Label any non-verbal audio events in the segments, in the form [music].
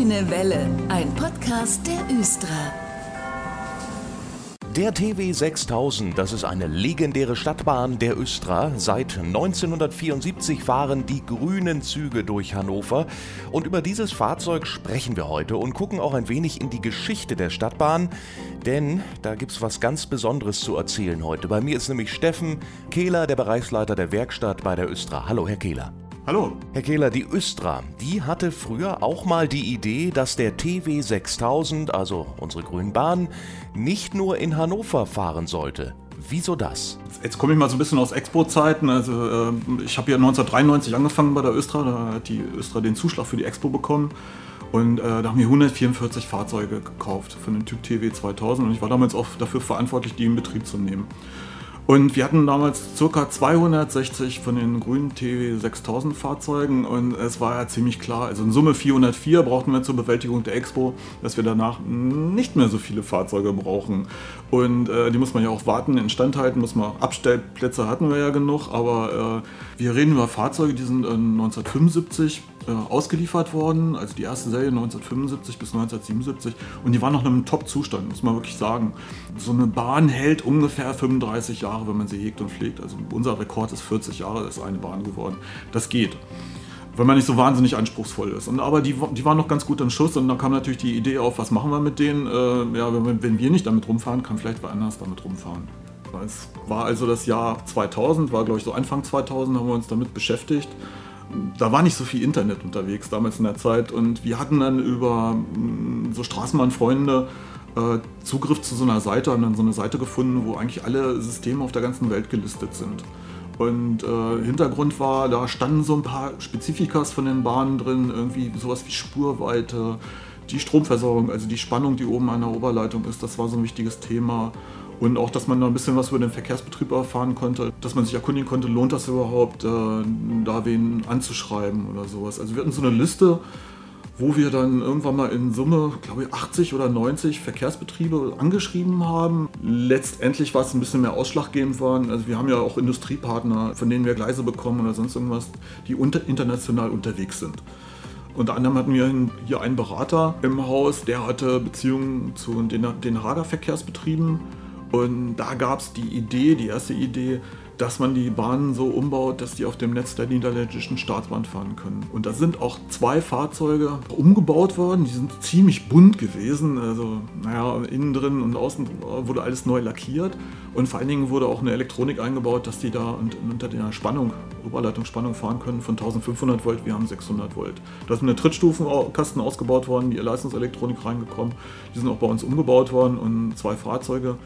Grüne Welle, ein Podcast der Östra. Der TW 6000, das ist eine legendäre Stadtbahn der Östra. Seit 1974 fahren die grünen Züge durch Hannover. Und über dieses Fahrzeug sprechen wir heute und gucken auch ein wenig in die Geschichte der Stadtbahn. Denn da gibt es was ganz Besonderes zu erzählen heute. Bei mir ist nämlich Steffen Kehler, der Bereichsleiter der Werkstatt bei der Östra. Hallo, Herr Kehler. Hallo. Herr Kehler, die Östra, die hatte früher auch mal die Idee, dass der TW 6000, also unsere Grünbahn, nicht nur in Hannover fahren sollte. Wieso das? Jetzt komme ich mal so ein bisschen aus Expo-Zeiten. Also äh, ich habe ja 1993 angefangen bei der Östra. Da hat die Östra den Zuschlag für die Expo bekommen. Und äh, da haben wir 144 Fahrzeuge gekauft von dem Typ TW 2000. Und ich war damals auch dafür verantwortlich, die in Betrieb zu nehmen. Und wir hatten damals ca. 260 von den grünen TW 6000 Fahrzeugen und es war ja ziemlich klar, also in Summe 404 brauchten wir zur Bewältigung der Expo, dass wir danach nicht mehr so viele Fahrzeuge brauchen. Und äh, die muss man ja auch warten, instand halten, muss man Abstellplätze hatten wir ja genug, aber äh, wir reden über Fahrzeuge, die sind äh, 1975 ausgeliefert worden, also die erste Serie 1975 bis 1977 und die waren noch in einem Top-Zustand, muss man wirklich sagen. So eine Bahn hält ungefähr 35 Jahre, wenn man sie hegt und pflegt. Also unser Rekord ist 40 Jahre, ist eine Bahn geworden. Das geht wenn man nicht so wahnsinnig anspruchsvoll ist. Und, aber die, die waren noch ganz gut im Schuss und dann kam natürlich die Idee auf, was machen wir mit denen? Äh, ja, wenn, wenn, wir nicht damit rumfahren, kann vielleicht wer anders damit rumfahren. Es war also das Jahr 2000, war glaube ich so Anfang 2000, haben wir uns damit beschäftigt da war nicht so viel Internet unterwegs damals in der Zeit und wir hatten dann über mm, so Straßenbahnfreunde äh, Zugriff zu so einer Seite, haben dann so eine Seite gefunden, wo eigentlich alle Systeme auf der ganzen Welt gelistet sind. Und äh, Hintergrund war, da standen so ein paar Spezifikas von den Bahnen drin, irgendwie sowas wie Spurweite, die Stromversorgung, also die Spannung, die oben an der Oberleitung ist, das war so ein wichtiges Thema. Und auch, dass man da ein bisschen was über den Verkehrsbetrieb erfahren konnte, dass man sich erkundigen konnte, lohnt das überhaupt, äh, da wen anzuschreiben oder sowas. Also wir hatten so eine Liste, wo wir dann irgendwann mal in Summe, glaube ich, 80 oder 90 Verkehrsbetriebe angeschrieben haben. Letztendlich war es ein bisschen mehr ausschlaggebend waren. Also wir haben ja auch Industriepartner, von denen wir Gleise bekommen oder sonst irgendwas, die unter, international unterwegs sind. Unter anderem hatten wir hier einen Berater im Haus, der hatte Beziehungen zu den, den Hager Verkehrsbetrieben und da gab es die Idee, die erste Idee, dass man die Bahnen so umbaut, dass die auf dem Netz der niederländischen Staatsbahn fahren können. Und da sind auch zwei Fahrzeuge umgebaut worden, die sind ziemlich bunt gewesen. Also, naja, innen drin und außen wurde alles neu lackiert. Und vor allen Dingen wurde auch eine Elektronik eingebaut, dass die da unter der Spannung, Oberleitungsspannung fahren können von 1500 Volt, wir haben 600 Volt. Da ist eine Trittstufenkasten ausgebaut worden, die Leistungselektronik reingekommen. Die sind auch bei uns umgebaut worden und zwei Fahrzeuge.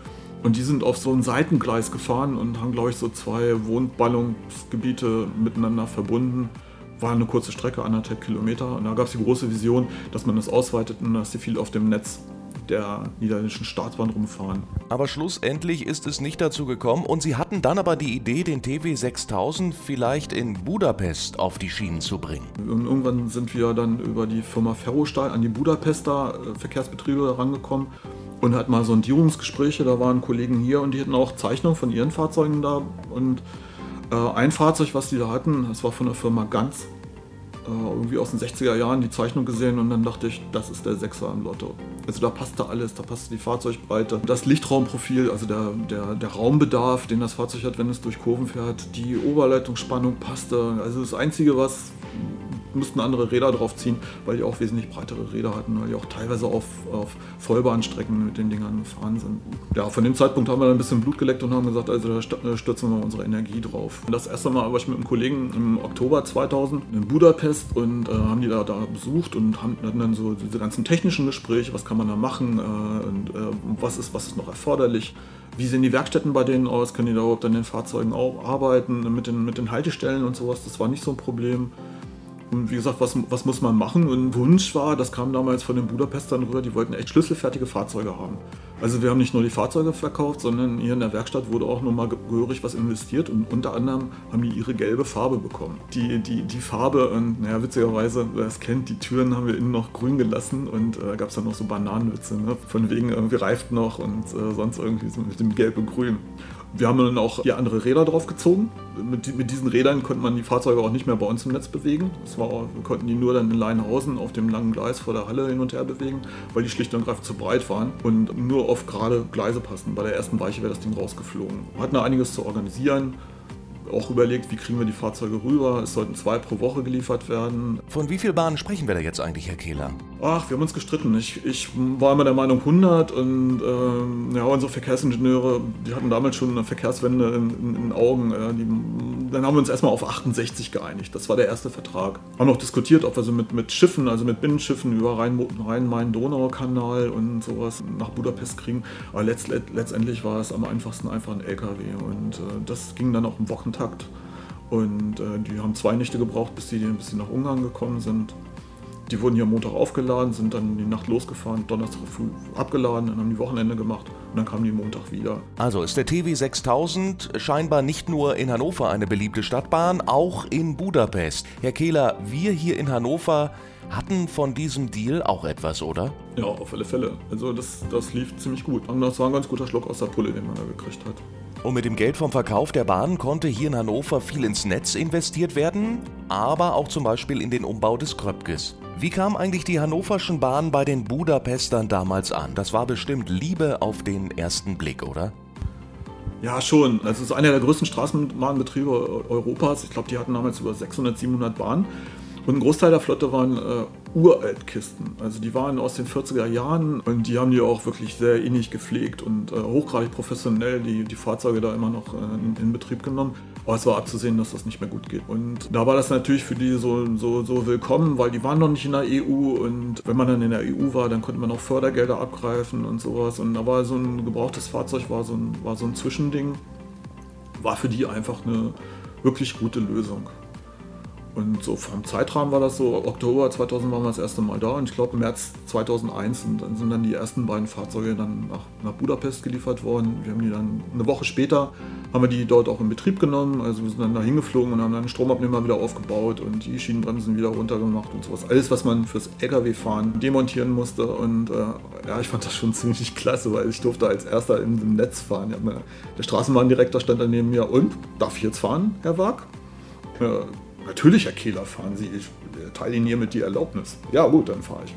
Und die sind auf so ein Seitengleis gefahren und haben, glaube ich, so zwei Wohnballungsgebiete miteinander verbunden. War eine kurze Strecke, anderthalb Kilometer. Und da gab es die große Vision, dass man das ausweitet und dass sie viel auf dem Netz der niederländischen Staatsbahn rumfahren. Aber schlussendlich ist es nicht dazu gekommen und sie hatten dann aber die Idee, den TW 6000 vielleicht in Budapest auf die Schienen zu bringen. Und irgendwann sind wir dann über die Firma Ferrostahl an die Budapester äh, Verkehrsbetriebe herangekommen und hatten mal Sondierungsgespräche. Da waren Kollegen hier und die hatten auch Zeichnungen von ihren Fahrzeugen da. Und äh, ein Fahrzeug, was die da hatten, das war von der Firma Ganz. Äh, irgendwie aus den 60er Jahren die Zeichnung gesehen und dann dachte ich, das ist der Sechser im Lotto. Also da passte alles, da passte die Fahrzeugbreite, das Lichtraumprofil, also der, der, der Raumbedarf, den das Fahrzeug hat, wenn es durch Kurven fährt, die Oberleitungsspannung passte. Also das Einzige, was mussten andere Räder drauf ziehen, weil die auch wesentlich breitere Räder hatten, weil die auch teilweise auf, auf Vollbahnstrecken mit den Dingern gefahren sind. Ja, von dem Zeitpunkt haben wir dann ein bisschen Blut geleckt und haben gesagt, also da stürzen wir unsere Energie drauf. Das erste Mal war ich mit einem Kollegen im Oktober 2000 in Budapest und äh, haben die da, da besucht und haben, dann so diese ganzen technischen Gespräche, was kann man da machen äh, und äh, was, ist, was ist noch erforderlich. Wie sehen die Werkstätten bei denen aus? Können die da überhaupt an den Fahrzeugen auch arbeiten? Mit den, mit den Haltestellen und sowas, das war nicht so ein Problem. Und wie gesagt, was, was muss man machen? Und Wunsch war, das kam damals von den Budapestern rüber, die wollten echt schlüsselfertige Fahrzeuge haben. Also wir haben nicht nur die Fahrzeuge verkauft, sondern hier in der Werkstatt wurde auch nochmal gehörig was investiert und unter anderem haben die ihre gelbe Farbe bekommen. Die, die, die Farbe, und naja, witzigerweise, wer es kennt, die Türen haben wir innen noch grün gelassen und äh, gab es dann noch so Bananenwitze, ne? von wegen irgendwie reift noch und äh, sonst irgendwie so mit dem Gelb und Grün. Wir haben dann auch die andere Räder drauf gezogen. Mit, mit, diesen Rädern konnte man die Fahrzeuge auch nicht mehr bei uns im Netz bewegen. Das war, wir konnten die nur dann in Leinhausen auf dem langen Gleis vor der Halle hin und her bewegen, weil die schlicht und ergreifend zu breit waren und nur auf gerade Gleise passten. Bei der ersten Weiche wäre das Ding rausgeflogen. Wir hatten da einiges zu organisieren auch überlegt, wie kriegen wir die Fahrzeuge rüber. Es sollten zwei pro Woche geliefert werden. Von wie vielen Bahnen sprechen wir da jetzt eigentlich, Herr Kehler? Ach, wir haben uns gestritten. Ich, ich war immer der Meinung 100 und äh, ja, unsere Verkehrsingenieure, die hatten damals schon eine Verkehrswende in, in, in Augen. Äh, die, dann haben wir uns erstmal auf 68 geeinigt. Das war der erste Vertrag. Haben noch diskutiert, ob wir so mit, mit Schiffen, also mit Binnenschiffen über Rhein-Main-Donau-Kanal und sowas nach Budapest kriegen. Aber letzt, letztendlich war es am einfachsten einfach ein LKW und äh, das ging dann auch im Wochentakt. Und äh, die haben zwei Nächte gebraucht, bis sie, bis sie nach Ungarn gekommen sind. Die wurden hier Montag aufgeladen, sind dann die Nacht losgefahren, Donnerstag früh abgeladen, dann haben die Wochenende gemacht und dann kamen die Montag wieder. Also ist der TW 6000 scheinbar nicht nur in Hannover eine beliebte Stadtbahn, auch in Budapest. Herr Kehler, wir hier in Hannover hatten von diesem Deal auch etwas, oder? Ja, auf alle Fälle. Also das, das lief ziemlich gut. Und das war ein ganz guter Schluck aus der Pulle, den man da gekriegt hat. Und mit dem Geld vom Verkauf der Bahn konnte hier in Hannover viel ins Netz investiert werden, aber auch zum Beispiel in den Umbau des Kröpkes. Wie kam eigentlich die hannoverschen Bahn bei den Budapestern damals an? Das war bestimmt Liebe auf den ersten Blick, oder? Ja, schon. Also es ist einer der größten Straßenbahnbetriebe Europas. Ich glaube, die hatten damals über 600, 700 Bahnen. Und ein Großteil der Flotte waren äh, Uraltkisten. Also die waren aus den 40er Jahren und die haben die auch wirklich sehr innig gepflegt und äh, hochgradig professionell die, die Fahrzeuge da immer noch äh, in, in, Betrieb genommen. Aber es war abzusehen, dass das nicht mehr gut geht. Und da war das natürlich für die so, so, so willkommen, weil die waren noch nicht in der EU und wenn man dann in der EU war, dann konnte man auch Fördergelder abgreifen und sowas. Und da war so ein gebrauchtes Fahrzeug, war so ein, war so ein Zwischending. War für die einfach eine wirklich gute Lösung. Und so vom Zeitrahmen war das so, Oktober 2000 waren wir das erste Mal da und ich glaube März 2001 sind, dann sind dann die ersten beiden Fahrzeuge dann nach, nach Budapest geliefert worden. Wir haben die dann eine Woche später, haben wir die dort auch in Betrieb genommen. Also wir sind dann da hingeflogen und haben dann Stromabnehmer wieder aufgebaut und die Schienenbremsen wieder runtergemacht und sowas. Alles, was man fürs LKW-Fahren demontieren musste und äh, ja, ich fand das schon [laughs] ziemlich klasse, weil ich durfte als erster in dem Netz fahren. Ja, der Straßenbahndirektor stand dann neben mir und, darf ich jetzt fahren, Herr Wag? Ja, Natürlich, Herr Kehler, fahren Sie. Ich teile Ihnen hiermit die Erlaubnis. Ja, gut, dann fahre ich.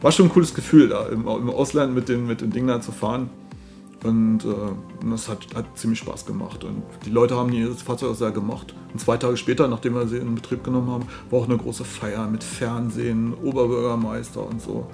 War schon ein cooles Gefühl, da im, im Ausland mit den, mit den Dingen da zu fahren. Und äh, das hat, hat, ziemlich Spaß gemacht. Und die Leute haben das Fahrzeug auch sehr gemacht. Und zwei Tage später, nachdem wir sie in Betrieb genommen haben, war auch eine große Feier mit Fernsehen, Oberbürgermeister und so.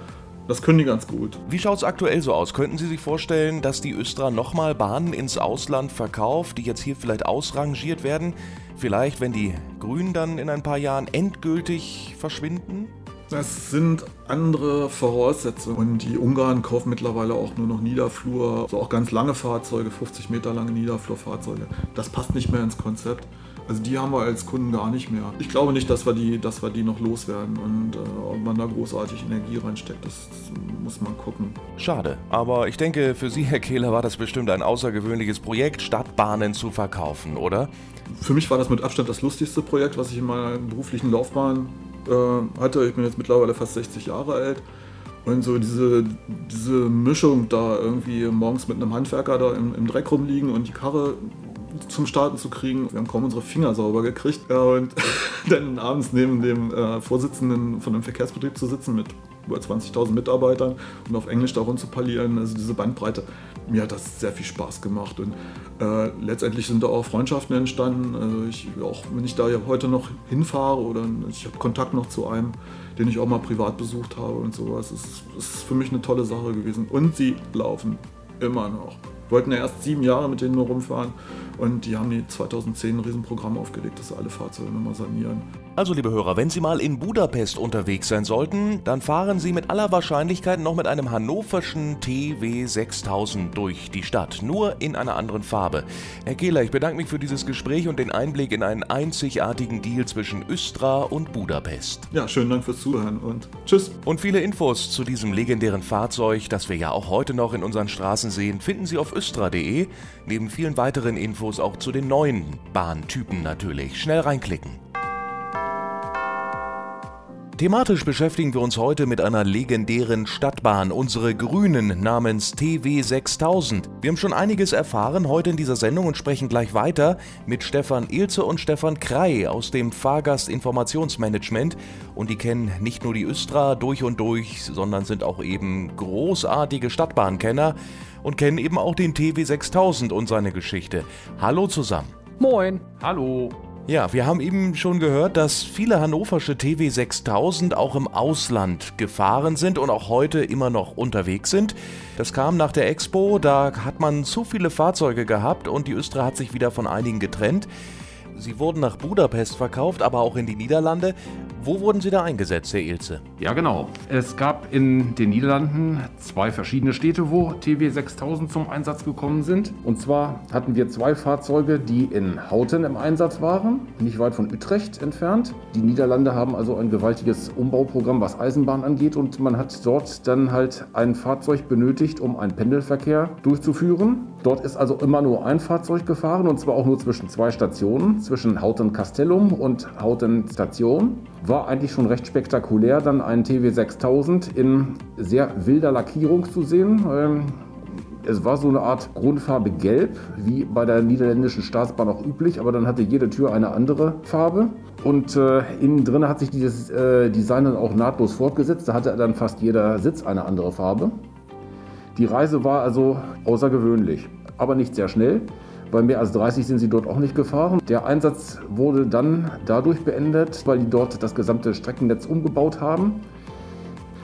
Das können die ganz gut. Wie schaut es aktuell so aus? Könnten Sie sich vorstellen, dass die Östra nochmal Bahnen ins Ausland verkauft, die jetzt hier vielleicht ausrangiert werden? Vielleicht, wenn die Grünen dann in ein paar Jahren endgültig verschwinden? Es sind andere Voraussetzungen und die Ungarn kaufen mittlerweile auch nur noch Niederflur, also auch ganz lange Fahrzeuge, 50 Meter lange Niederflurfahrzeuge. Das passt nicht mehr ins Konzept. Also die haben wir als Kunden gar nicht mehr. Ich glaube nicht, dass wir die, dass wir die noch loswerden und äh, ob man da großartig Energie reinsteckt, das, das, muss man gucken. Schade, aber ich denke, für Sie, Herr Kehler, war das bestimmt ein außergewöhnliches Projekt, Stadtbahnen zu verkaufen, oder? Für mich war das mit Abstand das lustigste Projekt, was ich in meiner beruflichen Laufbahn äh, hatte. Ich bin jetzt mittlerweile fast 60 Jahre alt. Und so diese, diese Mischung da irgendwie morgens mit einem Handwerker da im, im Dreck rumliegen und die Karre zum Starten zu kriegen. Wir haben kaum unsere Finger sauber gekriegt. Und [laughs] dann abends neben dem äh, Vorsitzenden von einem Verkehrsbetrieb zu sitzen mit über 20.000 Mitarbeitern und auf Englisch darum zu parlieren, also diese Bandbreite, mir hat das sehr viel Spaß gemacht. Und äh, letztendlich sind da auch Freundschaften entstanden. Also ich, auch wenn ich da heute noch hinfahre oder ich habe Kontakt noch zu einem, den ich auch mal privat besucht habe und sowas, es ist, ist für mich eine tolle Sache gewesen. Und sie laufen immer noch. Wir wollten ja erst sieben Jahre mit denen nur rumfahren und die haben die 2010 ein Riesenprogramm aufgelegt, dass sie alle Fahrzeuge nochmal sanieren. Also liebe Hörer, wenn Sie mal in Budapest unterwegs sein sollten, dann fahren Sie mit aller Wahrscheinlichkeit noch mit einem hannoverschen TW 6000 durch die Stadt, nur in einer anderen Farbe. Herr Kehler, ich bedanke mich für dieses Gespräch und den Einblick in einen einzigartigen Deal zwischen Östra und Budapest. Ja, schönen Dank fürs Zuhören und tschüss. Und viele Infos zu diesem legendären Fahrzeug, das wir ja auch heute noch in unseren Straßen sehen, finden Sie auf östra.de, neben vielen weiteren Infos auch zu den neuen Bahntypen natürlich. Schnell reinklicken. Thematisch beschäftigen wir uns heute mit einer legendären Stadtbahn, unsere Grünen namens TW 6000. Wir haben schon einiges erfahren heute in dieser Sendung und sprechen gleich weiter mit Stefan Ilze und Stefan Krei aus dem Fahrgastinformationsmanagement. Und die kennen nicht nur die Östra durch und durch, sondern sind auch eben großartige Stadtbahnkenner und kennen eben auch den TW 6000 und seine Geschichte. Hallo zusammen. Moin. Hallo. Ja, wir haben eben schon gehört, dass viele hannoversche TW 6000 auch im Ausland gefahren sind und auch heute immer noch unterwegs sind. Das kam nach der Expo, da hat man zu viele Fahrzeuge gehabt und die Östra hat sich wieder von einigen getrennt. Sie wurden nach Budapest verkauft, aber auch in die Niederlande. Wo wurden Sie da eingesetzt, Herr Ilze? Ja, genau. Es gab in den Niederlanden zwei verschiedene Städte, wo TW 6000 zum Einsatz gekommen sind. Und zwar hatten wir zwei Fahrzeuge, die in Houten im Einsatz waren, nicht weit von Utrecht entfernt. Die Niederlande haben also ein gewaltiges Umbauprogramm, was Eisenbahn angeht. Und man hat dort dann halt ein Fahrzeug benötigt, um einen Pendelverkehr durchzuführen. Dort ist also immer nur ein Fahrzeug gefahren und zwar auch nur zwischen zwei Stationen, zwischen Houten Castellum und Houten Station. War eigentlich schon recht spektakulär, dann einen TW 6000 in sehr wilder Lackierung zu sehen. Ähm, es war so eine Art Grundfarbe Gelb, wie bei der niederländischen Staatsbahn auch üblich, aber dann hatte jede Tür eine andere Farbe. Und äh, innen drin hat sich dieses äh, Design dann auch nahtlos fortgesetzt. Da hatte dann fast jeder Sitz eine andere Farbe. Die Reise war also außergewöhnlich, aber nicht sehr schnell. Bei mehr als 30 sind sie dort auch nicht gefahren. Der Einsatz wurde dann dadurch beendet, weil die dort das gesamte Streckennetz umgebaut haben.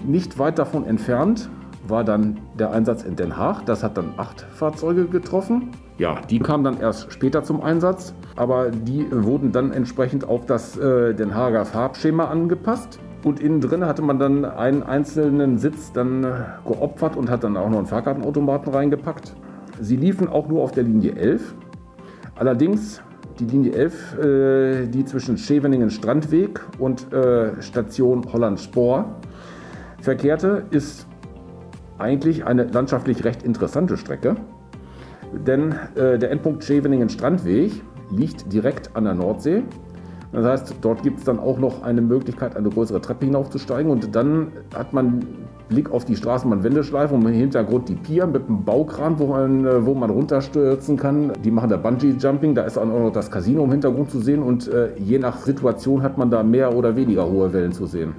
Nicht weit davon entfernt war dann der Einsatz in Den Haag. Das hat dann acht Fahrzeuge getroffen. Ja, die kamen dann erst später zum Einsatz, aber die wurden dann entsprechend auf das äh, Den Haager Farbschema angepasst. Und innen drin hatte man dann einen einzelnen Sitz dann geopfert und hat dann auch noch einen Fahrkartenautomaten reingepackt. Sie liefen auch nur auf der Linie 11. Allerdings die Linie 11, äh, die zwischen Scheveningen Strandweg und äh, Station Holland Spor verkehrte, ist eigentlich eine landschaftlich recht interessante Strecke. Denn äh, der Endpunkt Scheveningen Strandweg liegt direkt an der Nordsee das heißt, dort gibt es dann auch noch eine Möglichkeit, eine größere Treppe hinaufzusteigen. Und dann hat man Blick auf die Straßenbahn-Wendeschleife und im Hintergrund die Pier mit einem Baukran, wo man, äh, wo man runterstürzen kann. Die machen da Bungee-Jumping, da ist auch noch das Casino im Hintergrund zu sehen und äh, je nach Situation hat man da mehr oder weniger hohe Wellen zu sehen.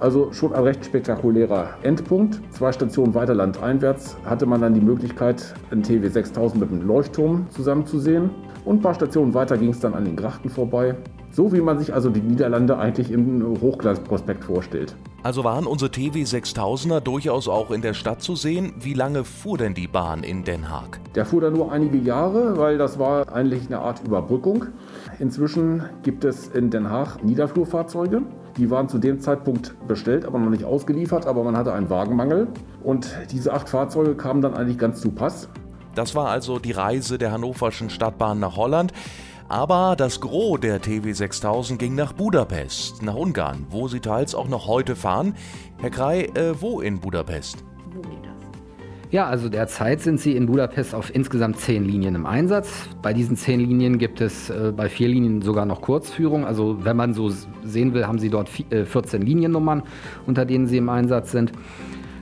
Also schon ein recht spektakulärer Endpunkt. Zwei Stationen weiter landeinwärts hatte man dann die Möglichkeit, ein TW 6000 mit einem Leuchtturm zusammenzusehen. Und ein paar Stationen weiter ging es dann an den Grachten vorbei. So wie man sich also die Niederlande eigentlich im Hochglanzprospekt vorstellt. Also waren unsere TW 6000er durchaus auch in der Stadt zu sehen. Wie lange fuhr denn die Bahn in Den Haag? Der fuhr da nur einige Jahre, weil das war eigentlich eine Art Überbrückung. Inzwischen gibt es in Den Haag Niederflurfahrzeuge. Die waren zu dem Zeitpunkt bestellt, aber noch nicht ausgeliefert, aber man hatte einen Wagenmangel. Und diese acht Fahrzeuge kamen dann eigentlich ganz zu Pass. Das war also die Reise der hannoverschen Stadtbahn nach Holland. Aber das Gros der TW 6000 ging nach Budapest, nach Ungarn, wo sie teils auch noch heute fahren. Herr Krei, äh, wo in Budapest? Wo geht das? Ja, also derzeit sind sie in Budapest auf insgesamt zehn Linien im Einsatz. Bei diesen zehn Linien gibt es äh, bei vier Linien sogar noch Kurzführung. Also wenn man so sehen will, haben sie dort äh, 14 Liniennummern, unter denen sie im Einsatz sind.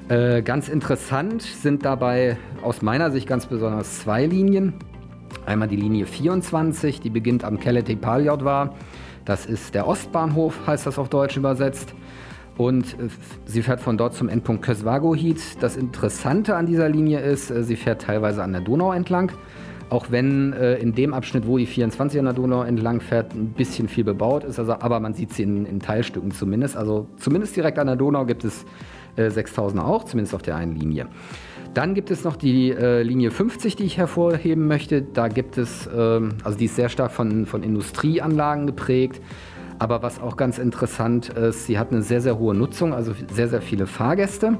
Äh, ganz interessant sind dabei aus meiner Sicht ganz besonders zwei Linien. Einmal die Linie 24, die beginnt am Keleti Paljadvar. Das ist der Ostbahnhof, heißt das auf Deutsch übersetzt. Und äh, sie fährt von dort zum Endpunkt Kösvagohid. Das Interessante an dieser Linie ist, äh, sie fährt teilweise an der Donau entlang. Auch wenn äh, in dem Abschnitt, wo die 24 an der Donau entlang fährt, ein bisschen viel bebaut ist, also, aber man sieht sie in, in Teilstücken zumindest. Also zumindest direkt an der Donau gibt es äh, 6000 auch, zumindest auf der einen Linie. Dann gibt es noch die äh, Linie 50, die ich hervorheben möchte. Da gibt es, ähm, also die ist sehr stark von, von Industrieanlagen geprägt. Aber was auch ganz interessant ist, sie hat eine sehr, sehr hohe Nutzung, also sehr, sehr viele Fahrgäste.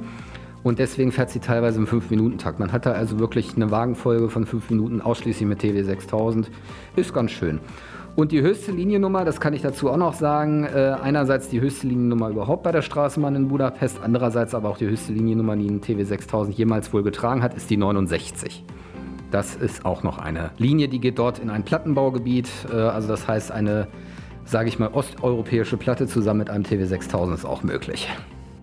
Und deswegen fährt sie teilweise im 5-Minuten-Takt. Man hat da also wirklich eine Wagenfolge von 5 Minuten ausschließlich mit TW 6000. Ist ganz schön. Und die höchste Liniennummer, das kann ich dazu auch noch sagen, äh, einerseits die höchste Liniennummer überhaupt bei der Straßenbahn in Budapest, andererseits aber auch die höchste Liniennummer, die ein TW 6000 jemals wohl getragen hat, ist die 69. Das ist auch noch eine Linie, die geht dort in ein Plattenbaugebiet, äh, also das heißt eine sage ich mal, osteuropäische Platte zusammen mit einem TW 6000 ist auch möglich.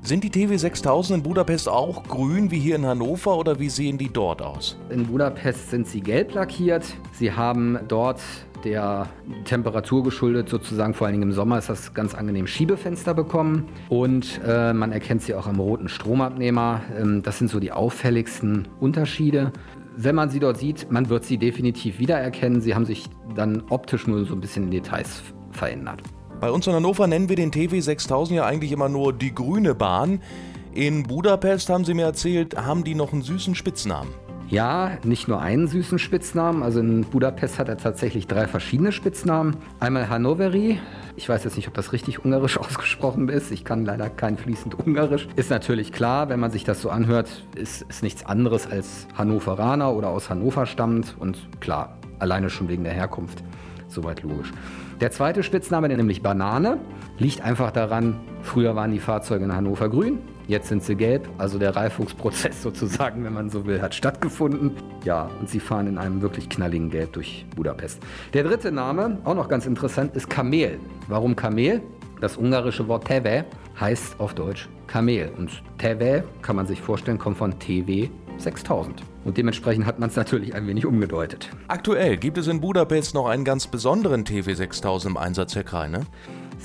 Sind die TW 6000 in Budapest auch grün wie hier in Hannover oder wie sehen die dort aus? In Budapest sind sie gelb lackiert. Sie haben dort der Temperatur geschuldet, sozusagen vor allen Dingen im Sommer ist das ganz angenehm Schiebefenster bekommen und äh, man erkennt sie auch am roten Stromabnehmer. Ähm, das sind so die auffälligsten Unterschiede. Wenn man sie dort sieht, man wird sie definitiv wiedererkennen. Sie haben sich dann optisch nur so ein bisschen in Details verändert. Bei uns in Hannover nennen wir den TW 6000 ja eigentlich immer nur die grüne Bahn. In Budapest haben Sie mir erzählt, haben die noch einen süßen Spitznamen. Ja, nicht nur einen süßen Spitznamen. Also in Budapest hat er tatsächlich drei verschiedene Spitznamen. Einmal Hannoveri. Ich weiß jetzt nicht, ob das richtig ungarisch [laughs] ausgesprochen ist. Ich kann leider kein fließend Ungarisch. Ist natürlich klar, wenn man sich das so anhört, ist es nichts anderes als Hannoveraner oder aus Hannover stammt. Und klar, alleine schon wegen der Herkunft. Soweit logisch. Der zweite Spitzname, nämlich Banane, liegt einfach daran, früher waren die Fahrzeuge in Hannover grün, jetzt sind sie gelb. Also der Reifungsprozess [laughs] sozusagen, wenn man so will, hat stattgefunden. Ja, und sie fahren in einem wirklich knalligen Gelb durch Budapest. Der dritte Name, auch noch ganz interessant, ist Kamel. Warum Kamel? Das ungarische Wort Teve heißt auf Deutsch Kamel. Und Teve, kann man sich vorstellen, kommt von TW 6000. Und dementsprechend hat man es natürlich ein wenig umgedeutet. Aktuell gibt es in Budapest noch einen ganz besonderen TW 6000 im Einsatz, Herr Kreine.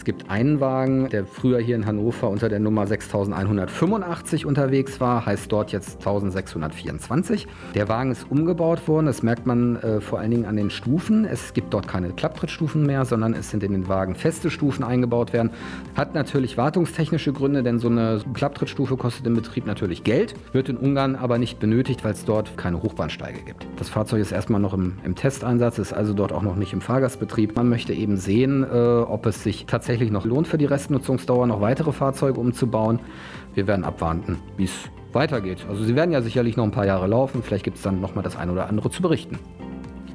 Es gibt einen Wagen, der früher hier in Hannover unter der Nummer 6185 unterwegs war, heißt dort jetzt 1624. Der Wagen ist umgebaut worden, das merkt man äh, vor allen Dingen an den Stufen. Es gibt dort keine Klapptrittstufen mehr, sondern es sind in den Wagen feste Stufen eingebaut werden. Hat natürlich wartungstechnische Gründe, denn so eine Klapptrittstufe kostet im Betrieb natürlich Geld, wird in Ungarn aber nicht benötigt, weil es dort keine Hochbahnsteige gibt. Das Fahrzeug ist erstmal noch im, im Testeinsatz, ist also dort auch noch nicht im Fahrgastbetrieb. Man möchte eben sehen, äh, ob es sich tatsächlich tatsächlich noch lohnt für die Restnutzungsdauer, noch weitere Fahrzeuge umzubauen. Wir werden abwarten, wie es weitergeht. Also sie werden ja sicherlich noch ein paar Jahre laufen. Vielleicht gibt es dann noch mal das eine oder andere zu berichten.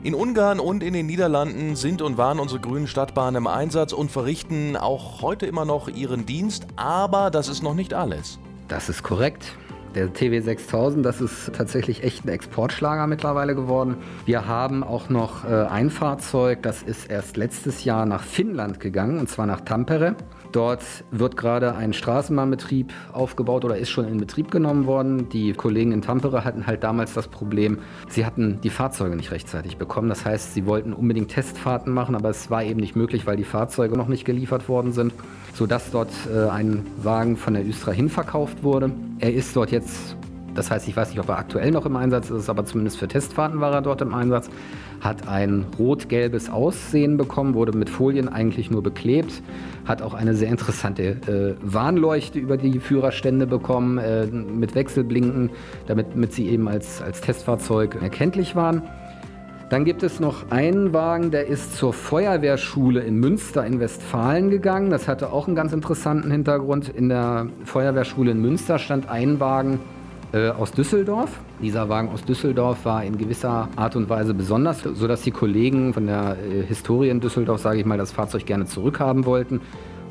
In Ungarn und in den Niederlanden sind und waren unsere grünen Stadtbahnen im Einsatz und verrichten auch heute immer noch ihren Dienst. Aber das ist noch nicht alles. Das ist korrekt. Der TW 6000, das ist tatsächlich echt ein Exportschlager mittlerweile geworden. Wir haben auch noch äh, ein Fahrzeug, das ist erst letztes Jahr nach Finnland gegangen, und zwar nach Tampere. Dort wird gerade ein Straßenbahnbetrieb aufgebaut oder ist schon in Betrieb genommen worden. Die Kollegen in Tampere hatten halt damals das Problem, sie hatten die Fahrzeuge nicht rechtzeitig bekommen. Das heißt, sie wollten unbedingt Testfahrten machen, aber es war eben nicht möglich, weil die Fahrzeuge noch nicht geliefert worden sind, sodass dort äh, ein Wagen von der Östra hinverkauft wurde. Er ist dort jetzt, das heißt, ich weiß nicht, ob er aktuell noch im Einsatz ist, aber zumindest für Testfahrten war er dort im Einsatz. Hat ein rot-gelbes Aussehen bekommen, wurde mit Folien eigentlich nur beklebt. Hat auch eine sehr interessante äh, Warnleuchte über die Führerstände bekommen, äh, mit Wechselblinken, damit, damit sie eben als, als Testfahrzeug erkenntlich waren. Dann gibt es noch einen Wagen, der ist zur Feuerwehrschule in Münster in Westfalen gegangen. Das hatte auch einen ganz interessanten Hintergrund. In der Feuerwehrschule in Münster stand ein Wagen äh, aus Düsseldorf. Dieser Wagen aus Düsseldorf war in gewisser Art und Weise besonders, sodass die Kollegen von der äh, Historie in Düsseldorf, sage ich mal, das Fahrzeug gerne zurückhaben wollten.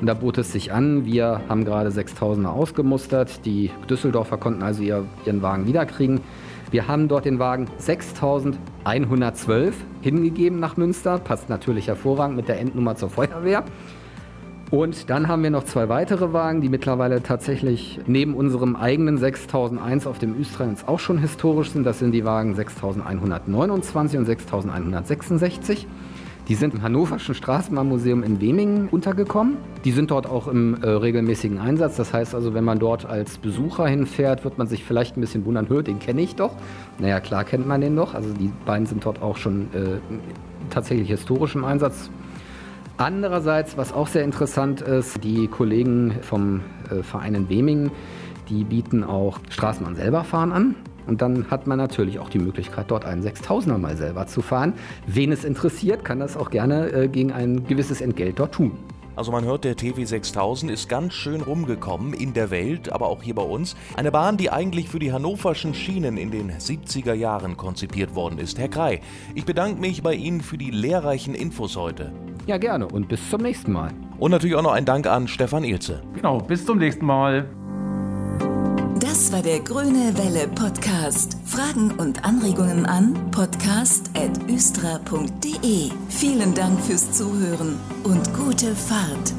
Und da bot es sich an, wir haben gerade 6000er ausgemustert. Die Düsseldorfer konnten also ihr, ihren Wagen wiederkriegen. Wir haben dort den Wagen 6112 hingegeben nach Münster. Passt natürlich hervorragend mit der Endnummer zur Feuerwehr. Und dann haben wir noch zwei weitere Wagen, die mittlerweile tatsächlich neben unserem eigenen 6001 auf dem Üstrans auch schon historisch sind. Das sind die Wagen 6129 und 6166. Die sind im Hannoverschen Straßenbahnmuseum in Wemingen untergekommen. Die sind dort auch im äh, regelmäßigen Einsatz. Das heißt also, wenn man dort als Besucher hinfährt, wird man sich vielleicht ein bisschen wundern, hört, den kenne ich doch. Naja, klar kennt man den doch. Also die beiden sind dort auch schon äh, tatsächlich historisch im Einsatz. Andererseits, was auch sehr interessant ist, die Kollegen vom äh, Verein in Wemingen, die bieten auch Straßenbahn selber fahren an. Und dann hat man natürlich auch die Möglichkeit, dort einen 6000er mal selber zu fahren. Wen es interessiert, kann das auch gerne äh, gegen ein gewisses Entgelt dort tun. Also man hört, der TW 6000 ist ganz schön rumgekommen in der Welt, aber auch hier bei uns. Eine Bahn, die eigentlich für die hannoverschen Schienen in den 70er Jahren konzipiert worden ist. Herr Krei, ich bedanke mich bei Ihnen für die lehrreichen Infos heute. Ja, gerne und bis zum nächsten Mal. Und natürlich auch noch ein Dank an Stefan Ilze. Genau, bis zum nächsten Mal. Das war der Grüne Welle Podcast. Fragen und Anregungen an podcast.östra.de. Vielen Dank fürs Zuhören und gute Fahrt.